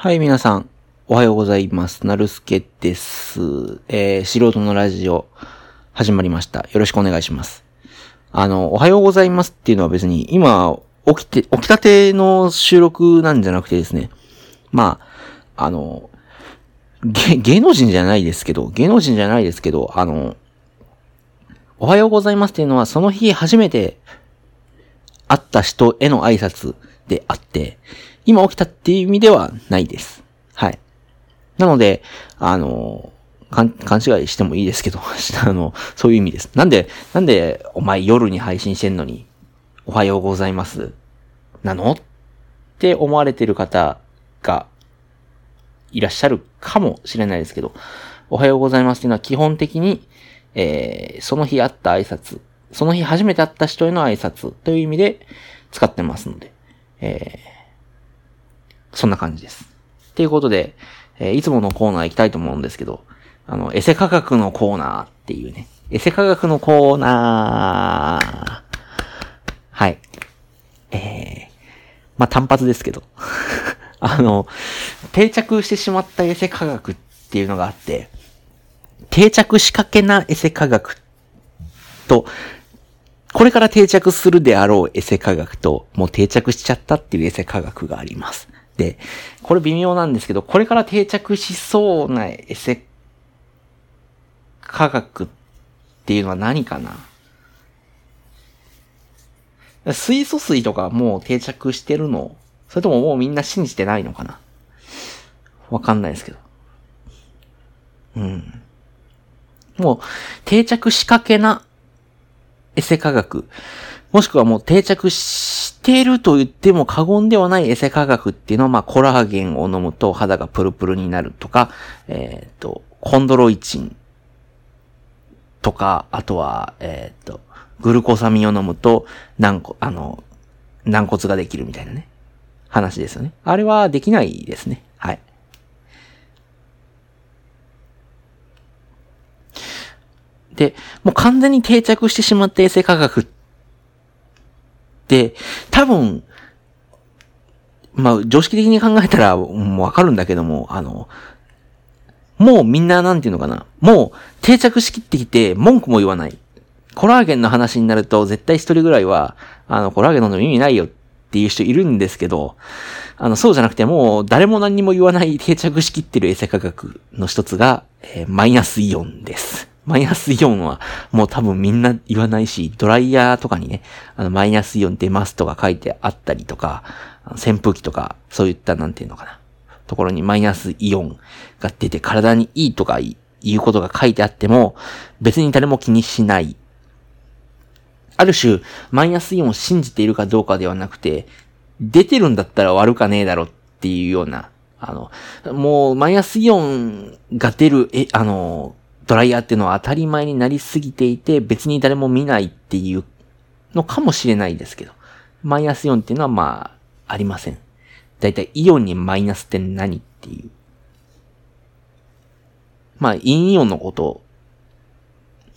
はい、皆さん、おはようございます。なるすけです。えー、素人のラジオ、始まりました。よろしくお願いします。あの、おはようございますっていうのは別に、今、起きて、起きたての収録なんじゃなくてですね。まあ、あの、芸、芸能人じゃないですけど、芸能人じゃないですけど、あの、おはようございますっていうのは、その日初めて会った人への挨拶であって、今起きたっていう意味ではないです。はい。なので、あの、勘違いしてもいいですけど、あの、そういう意味です。なんで、なんで、お前夜に配信してんのに、おはようございます。なの？って思われてる方がいらっしゃるかもしれないですけど、おはようございますっていうのは基本的に、えー、その日会った挨拶、その日初めて会った人への挨拶という意味で使ってますので、えーそんな感じです。っていうことで、えー、いつものコーナー行きたいと思うんですけど、あの、エセ科学のコーナーっていうね、エセ科学のコーナー。はい。えー、まあ、単発ですけど。あの、定着してしまったエセ科学っていうのがあって、定着しかけなエセ科学と、これから定着するであろうエセ科学と、もう定着しちゃったっていうエセ科学があります。で、これ微妙なんですけど、これから定着しそうなエセ科学っていうのは何かな？水素水とかもう定着してるの？それとももうみんな信じてないのかな？わかんないですけど。うん。もう定着しかけなエセ科学。もしくはもう定着していると言っても過言ではないエセ科学っていうのは、まあ、コラーゲンを飲むと肌がプルプルになるとか、えっ、ー、と、コンドロイチンとか、あとは、えっ、ー、と、グルコサミンを飲むと、軟骨、あの、軟骨ができるみたいなね、話ですよね。あれはできないですね。はい。で、もう完全に定着してしまった衛生科学って、多分、まあ、常識的に考えたら、もうわかるんだけども、あの、もうみんななんていうのかな？もう定着しきってきて文句も言わない。コラーゲンの話になると絶対一人ぐらいは、あの、コラーゲン飲んでも意味ないよっていう人いるんですけど、あの、そうじゃなくてもう誰も何にも言わない定着しきってる衛生科学の一つが、えー、マイナスイオンです。マイナスイオンはもう多分みんな言わないし、ドライヤーとかにね、あの、マイナスイオン出ますとか書いてあったりとか、扇風機とか、そういったなんていうのかな。ところにマイナスイオンが出て体にいいとかいうことが書いてあっても、別に誰も気にしない。ある種、マイナスイオンを信じているかどうかではなくて、出てるんだったら悪かねえだろっていうような、あの、もう、マイナスイオンが出る、え、あの、ドライヤーっていうのは当たり前になりすぎていて、別に誰も見ないっていうのかもしれないですけど、マイナスイオンっていうのはまあ、ありません。だいたいイオンにマイナスって何っていう。まあ、インイオンのこと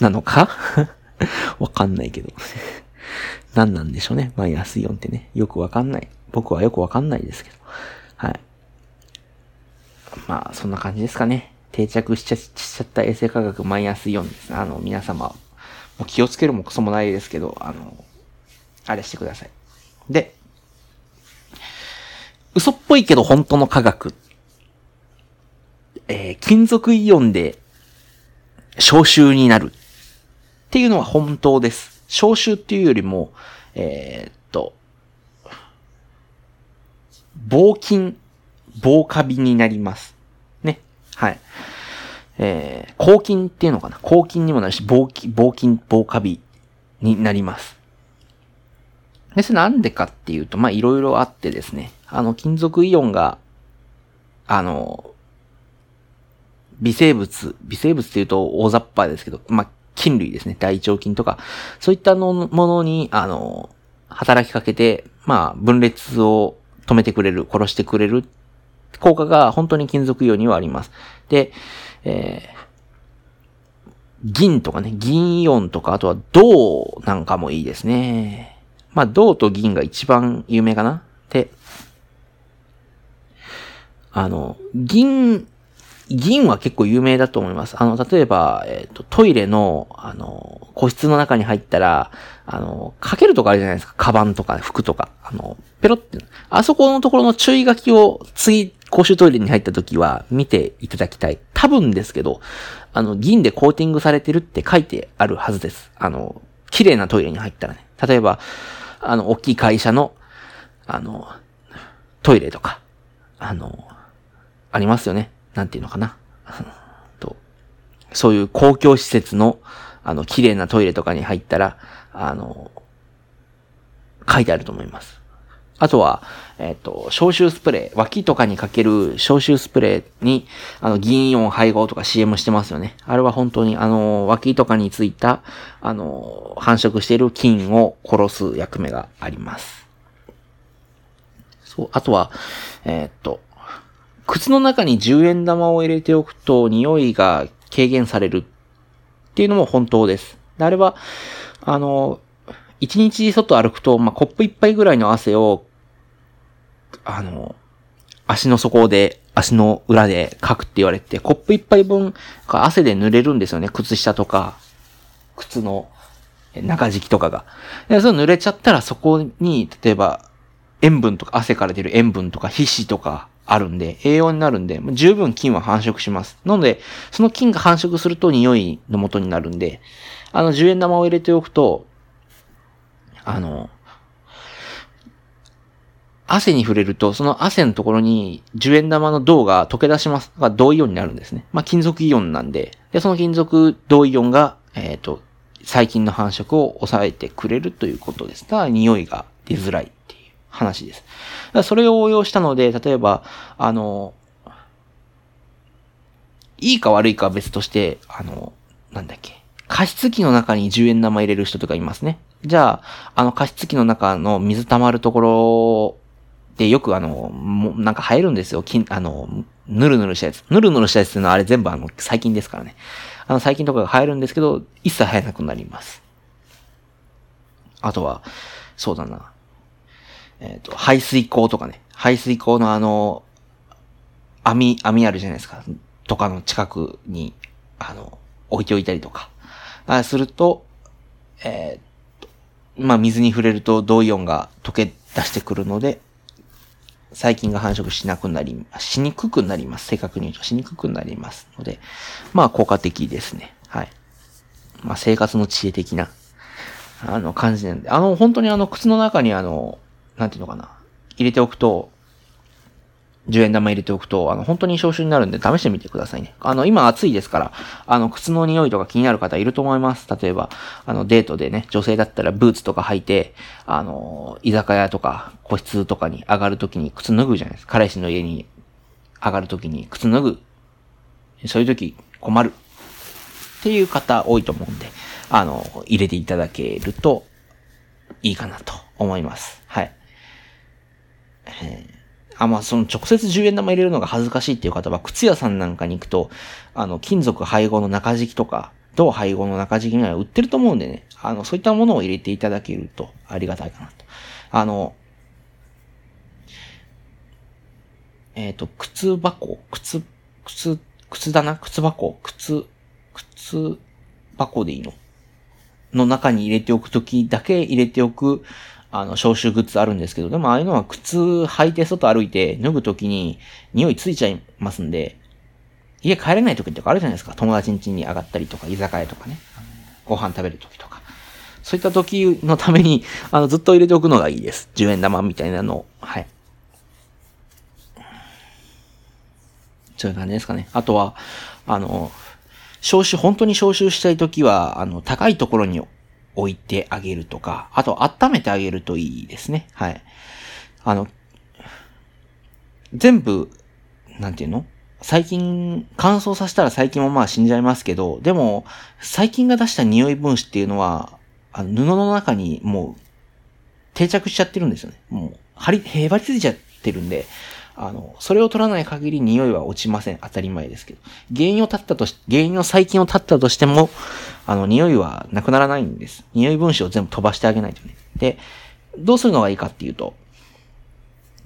なのか？わかんないけど何なんでしょうね。マイナスイオンってね。よくわかんない。僕はよくわかんないですけど。はい。まあ、そんな感じですかね。定着しちゃしちゃった衛生科学マイナス4です。あの、皆様、もう気をつけるもクソもないですけど、あの、あれしてください。で、嘘っぽいけど本当の科学。えー、金属イオンで消臭になるっていうのは本当です。消臭っていうよりも、えー、っと、防菌、防カビになります。はい。えー、抗菌っていうのかな？抗菌にもなるし、防菌、防菌、防カビになります。で、それなんでかっていうと、ま、いろいろあってですね、あの、金属イオンが、あの、微生物、微生物っていうと大雑把ですけど、まあ、菌類ですね、大腸菌とか、そういったのものに、あの、働きかけて、まあ、分裂を止めてくれる、殺してくれる効果が本当に金属イオンにはあります。で、えー、銀とかね、銀イオンとか、あとは銅なんかもいいですね。まあ、銅と銀が一番有名かなで、あの、銀、銀は結構有名だと思います。あの、例えば、えっ、ー、と、トイレの、あの、個室の中に入ったら、あの、かけるとかあるじゃないですか。カバンとか服とか。あの、ペロって、あそこのところの注意書きを次、公衆トイレに入った時は見ていただきたい。多分ですけど、あの、銀でコーティングされてるって書いてあるはずです。あの、綺麗なトイレに入ったらね。例えば、あの、大きい会社の、あの、トイレとか、あの、ありますよね。なんていうのかな。と、そういう公共施設の、あの、綺麗なトイレとかに入ったら、あの、書いてあると思います。あとは、えっ、ー、と、消臭スプレー、脇とかにかける消臭スプレーに、あの、銀イオン配合とか CM してますよね。あれは本当に、あの、脇とかについた、あの、繁殖している菌を殺す役目があります。そう、あとは、えっ、ー、と、靴の中に10円玉を入れておくと匂いが軽減されるっていうのも本当です。であれは、あの、1日外歩くと、まあ、コップ一杯ぐらいの汗を、あの、足の底で、足の裏でかくって言われて、コップ一杯分汗で濡れるんですよね。靴下とか、靴の中敷きとかが。でその濡れちゃったらそこに、例えば、塩分とか、汗から出る塩分とか、皮脂とか、あるんで、栄養になるんで、十分菌は繁殖します。なので、その菌が繁殖すると匂いの元になるんで、あの、10円玉を入れておくと、あの、汗に触れると、その汗のところに10円玉の銅が溶け出します。が銅イオンになるんですね。まあ、金属イオンなんで、で、その金属銅イオンが、えっ、ー、と、細菌の繁殖を抑えてくれるということです。ただ匂いが出づらい話です。それを応用したので、例えば、あの、いいか悪いかは別として、あの、なんだっけ。加湿器の中に10円玉入れる人とかいますね。じゃあ、あの加湿器の中の水溜まるところでよくあの、もなんか生えるんですよ。金、あの、ぬるぬるしたやつ。ぬるぬるしたやつっていうのはあれ全部あの、細菌ですからね。あの細菌とかが生えるんですけど、一切生えなくなります。あとは、そうだな。えっ、ー、と、排水口とかね。排水口のあの、網、網あるじゃないですか。とかの近くに、あの、置いておいたりとか。あすると、えー、と、まあ、水に触れると銅イオンが溶け出してくるので、細菌が繁殖しなくなり、しにくくなります。正確に言うとしにくくなりますので、まあ効果的ですね。はい。まあ生活の知恵的な、あの感じなんで、あの本当にあの靴の中にあの、なんていうのかな、入れておくと、10円玉入れておくと、あの、本当に消臭になるんで試してみてくださいね。あの、今暑いですから、あの、靴の匂いとか気になる方いると思います。例えば、あの、デートでね、女性だったらブーツとか履いて、あの、居酒屋とか個室とかに上がるときに靴脱ぐじゃないですか。彼氏の家に上がるときに靴脱ぐ。そういうとき困る。っていう方多いと思うんで、あの、入れていただけるといいかなと思います。はい。えー。あ、まあ、その直接10円玉入れるのが恥ずかしいっていう方は、靴屋さんなんかに行くと、あの、金属配合の中敷きとか、銅配合の中敷きには売ってると思うんでね、あの、そういったものを入れていただけるとありがたいかなと。あの、えっ、ー、と、靴箱、靴、靴、靴だな靴箱、靴、靴箱でいいの？の中に入れておくときだけ入れておく、あの、消臭グッズあるんですけど、でもああいうのは靴履いて外歩いて脱ぐときに匂いついちゃいますんで、家帰れない時とかあるじゃないですか。友達ん家に上がったりとか、居酒屋とかね。ご飯食べる時とか。そういった時のために、あの、ずっと入れておくのがいいです。10円玉みたいなのを。はい。そういう感じですかね。あとは、あの、消臭、本当に消臭したい時は、あの、高いところに置いてあげるとか、あと温めてあげるといいですね。はい。あの、全部、なんていうの？細菌、乾燥させたら細菌もまあ死んじゃいますけど、でも、細菌が出した匂い分子っていうのは、あの布の中にもう定着しちゃってるんですよね。もう、張り、へばりついちゃってるんで、あの、それを取らない限り匂いは落ちません。当たり前ですけど。原因を断ったとし、原因の細菌を断ったとしても、あの、匂いはなくならないんです。匂い分子を全部飛ばしてあげないとね。で、どうするのがいいかっていうと、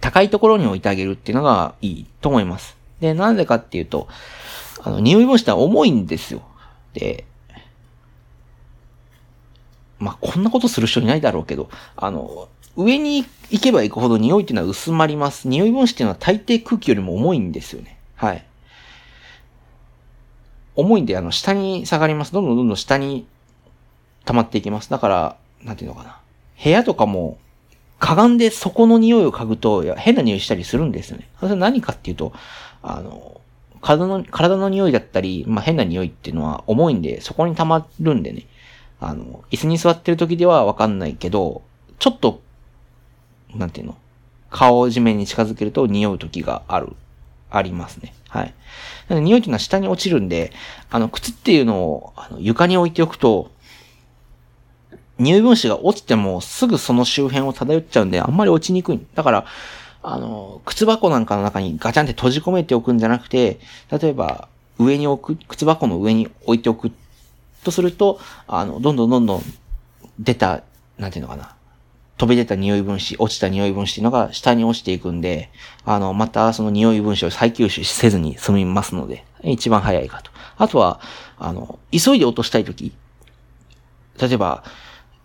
高いところに置いてあげるっていうのがいいと思います。で、なぜかっていうと、あの、匂い分子って重いんですよ。で、まあ、こんなことする人いないだろうけど、あの、上に行けば行くほど匂いっていうのは薄まります。匂い分子っていうのは大抵空気よりも重いんですよね。はい。重いんで、あの、下に下がります。どんどんどんどん下に溜まっていきます。だから、なんていうのかな。部屋とかも、かがんでそこの匂いを嗅ぐと、変な匂いしたりするんですよね。それは何かっていうと、あの、体の、体の匂いだったり、まあ、変な匂いっていうのは重いんで、そこに溜まるんでね。あの、椅子に座ってる時ではわかんないけど、ちょっと、なんていうの？顔を地面に近づけると匂う時がある、ありますね。はい。匂いっていうのは下に落ちるんで、あの、靴っていうのをあの床に置いておくと、匂い分子が落ちてもすぐその周辺を漂っちゃうんで、あんまり落ちにくい。だから、あの、靴箱なんかの中にガチャンって閉じ込めておくんじゃなくて、例えば、上に置く、靴箱の上に置いておくとすると、あの、どんどんどんどん出た、なんていうのかな。飛び出た匂い分子、落ちた匂い分子っていうのが下に落ちていくんで、あの、またその匂い分子を再吸収せずに済みますので、一番早いかと。あとは、あの、急いで落としたいとき、例えば、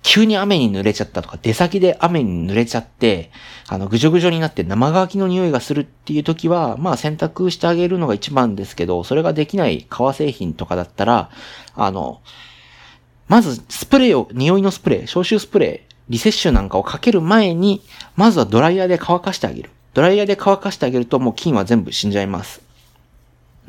急に雨に濡れちゃったとか、出先で雨に濡れちゃって、あの、ぐじょぐじょになって生乾きの匂いがするっていう時は、まあ洗濯してあげるのが一番ですけど、それができない革製品とかだったら、あの、まずスプレーを、匂いのスプレー、消臭スプレー、リセッシュなんかをかける前に、まずはドライヤーで乾かしてあげる。ドライヤーで乾かしてあげるともう菌は全部死んじゃいます。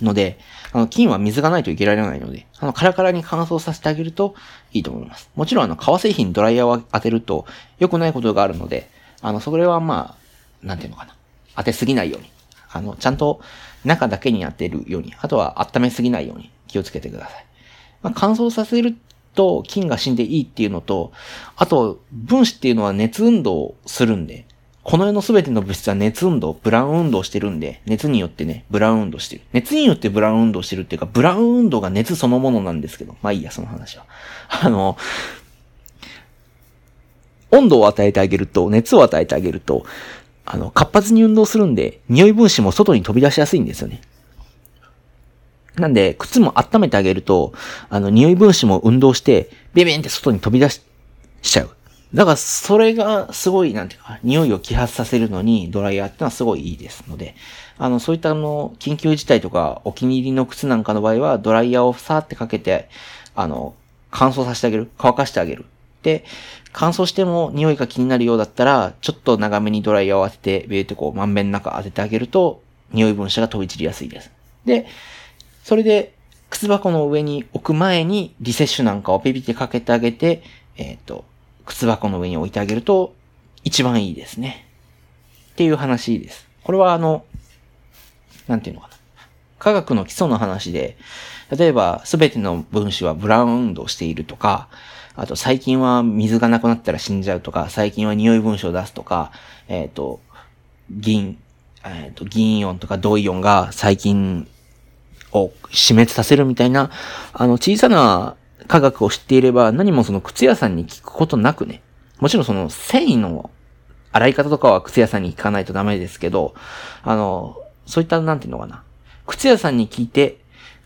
ので、あの、菌は水がないと生きられないので、あの、カラカラに乾燥させてあげるといいと思います。もちろん、あの、革製品ドライヤーを当てると良くないことがあるので、あの、それはまあ、なんていうのかな。当てすぎないように。あの、ちゃんと中だけに当てるように、あとは温めすぎないように気をつけてください。まあ、乾燥させると菌が死んでいいっていうのと、あと、分子っていうのは熱運動をするんで、この世のすべての物質は熱運動、ブラウン運動してるんで、熱によってね、ブラウン運動してる。熱によってブラウン運動してるっていうか、ブラウン運動が熱そのものなんですけど、まあいいや、その話は。あの、温度を与えてあげると、熱を与えてあげると、あの、活発に運動するんで、匂い分子も外に飛び出しやすいんですよね。なんで、靴も温めてあげると、あの、匂い分子も運動して、ビビンって外に飛び出ししちゃう。だから、それがすごい、なんていうか、匂いを揮発させるのにドライヤーってのはすごいいいですので、あの、そういったあの、緊急事態とか、お気に入りの靴なんかの場合は、ドライヤーをさーってかけて、あの、乾燥させてあげる。乾かしてあげる。で、乾燥しても匂いが気になるようだったら、ちょっと長めにドライヤーを当てて、ビーってこう、まんべん中当ててあげると、匂い分子が飛び散りやすいです。で、それで、靴箱の上に置く前にリセッシュなんかをピピってかけてあげて、えっ、ー、と、靴箱の上に置いてあげると一番いいですね。っていう話です。これはあの、なんていうのかな。科学の基礎の話で、例えばすべての分子はブラウン運動しているとか、あと最近は水がなくなったら死んじゃうとか、最近は匂い分子を出すとか、えっ、ー、と、銀、えっ、ー、と、銀イオンとか銅イオンが最近を死滅させるみたいな、あの小さな科学を知っていれば何もその靴屋さんに聞くことなくね、もちろんその繊維の洗い方とかは靴屋さんに聞かないとダメですけど、あの、そういったなんていうのかな。靴屋さんに聞いて、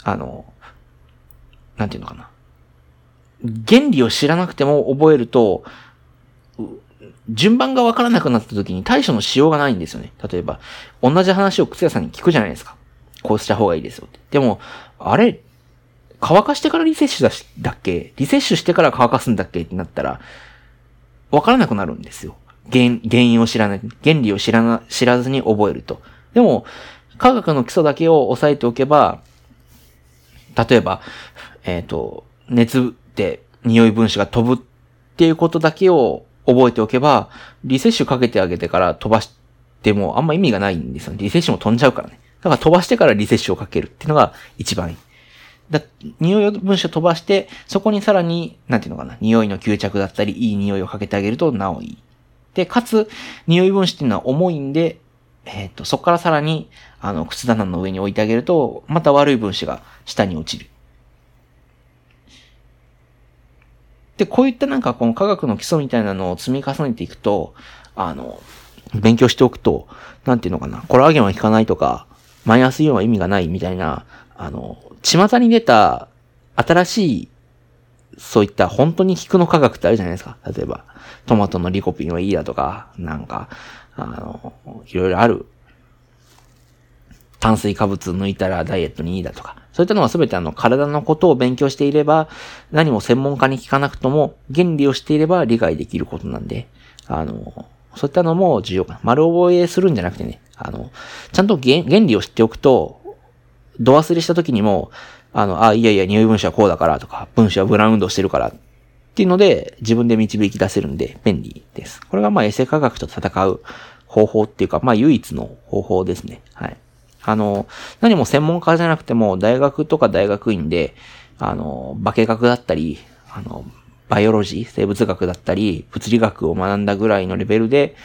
あの、なんていうのかな。原理を知らなくても覚えると、順番がわからなくなった時に対処のしようがないんですよね。例えば、同じ話を靴屋さんに聞くじゃないですか。こうした方がいいですよ。でも、あれ、乾かしてからリセッシュだし、だっけ？リセッシュしてから乾かすんだっけ？ってなったら、わからなくなるんですよ。原、原因を知らない、原理を知らな、知らずに覚えると。でも、科学の基礎だけを押さえておけば、例えば、えっ、ー、と、熱で匂い分子が飛ぶっていうことだけを覚えておけば、リセッシュかけてあげてから飛ばしてもあんま意味がないんですよ。リセッシュも飛んじゃうからね。だから飛ばしてからリセッシュをかけるっていうのが一番いい。だ匂い分子を飛ばして、そこにさらに、なんていうのかな、匂いの吸着だったり、いい匂いをかけてあげるとなおいい。で、かつ、匂い分子っていうのは重いんで、えっ、ー、と、そこからさらに、あの、靴棚の上に置いてあげると、また悪い分子が下に落ちる。で、こういったなんかこの科学の基礎みたいなのを積み重ねていくと、あの、勉強しておくと、なんていうのかな、コラーゲンは効かないとか、マイナスイオンは意味がないみたいな、あの、巷に出た新しい、そういった本当に効くの科学ってあるじゃないですか。例えば、トマトのリコピンはいいだとか、なんか、あの、いろいろある。炭水化物抜いたらダイエットにいいだとか。そういったのはすべてあの体のことを勉強していれば、何も専門家に聞かなくとも、原理をしていれば理解できることなんで、あの、そういったのも重要かな。丸覚えするんじゃなくてね、あの、ちゃんと原理を知っておくと、度忘れした時にも、あの、あ、いやいや、匂い分子はこうだからとか、分子はブラウンドしてるからっていうので、自分で導き出せるんで、便利です。これがまあ、エセ科学と戦う方法っていうか、まあ、唯一の方法ですね。はい。あの、何も専門家じゃなくても、大学とか大学院で、あの、化学だったり、あの、バイオロジー、生物学だったり、物理学を学んだぐらいのレベルで、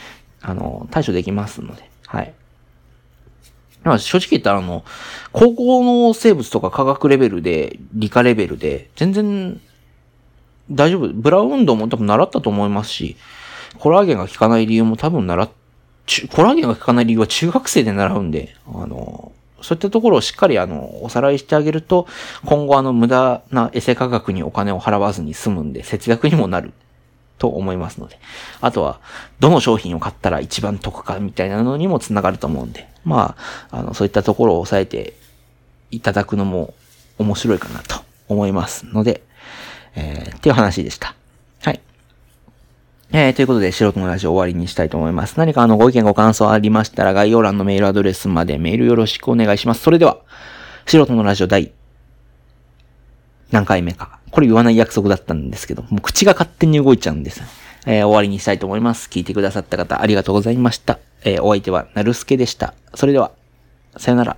あの、対処できますので、はい。まあ、正直言ったらあの、高校の生物とか科学レベルで、理科レベルで、全然、大丈夫。ブラウンドも多分習ったと思いますし、コラーゲンが効かない理由も多分習っ、コラーゲンが効かない理由は中学生で習うんで、あの、そういったところをしっかりあの、おさらいしてあげると、今後あの、無駄なエセ価格にお金を払わずに済むんで、節約にもなると思いますので。あとは、どの商品を買ったら一番得かみたいなのにもつながると思うんで。まあ、あの、そういったところを押さえていただくのも面白いかなと思いますので、えー、っていう話でした。はい。えー、ということで、素人のラジオ終わりにしたいと思います。何かあの、ご意見ご感想ありましたら、概要欄のメールアドレスまでメールよろしくお願いします。それでは、素人のラジオ第何回目か。これ言わない約束だったんですけど、もう口が勝手に動いちゃうんです。えー、終わりにしたいと思います。聞いてくださった方、ありがとうございました。えー、お相手は、なるすけでした。それでは、さよなら。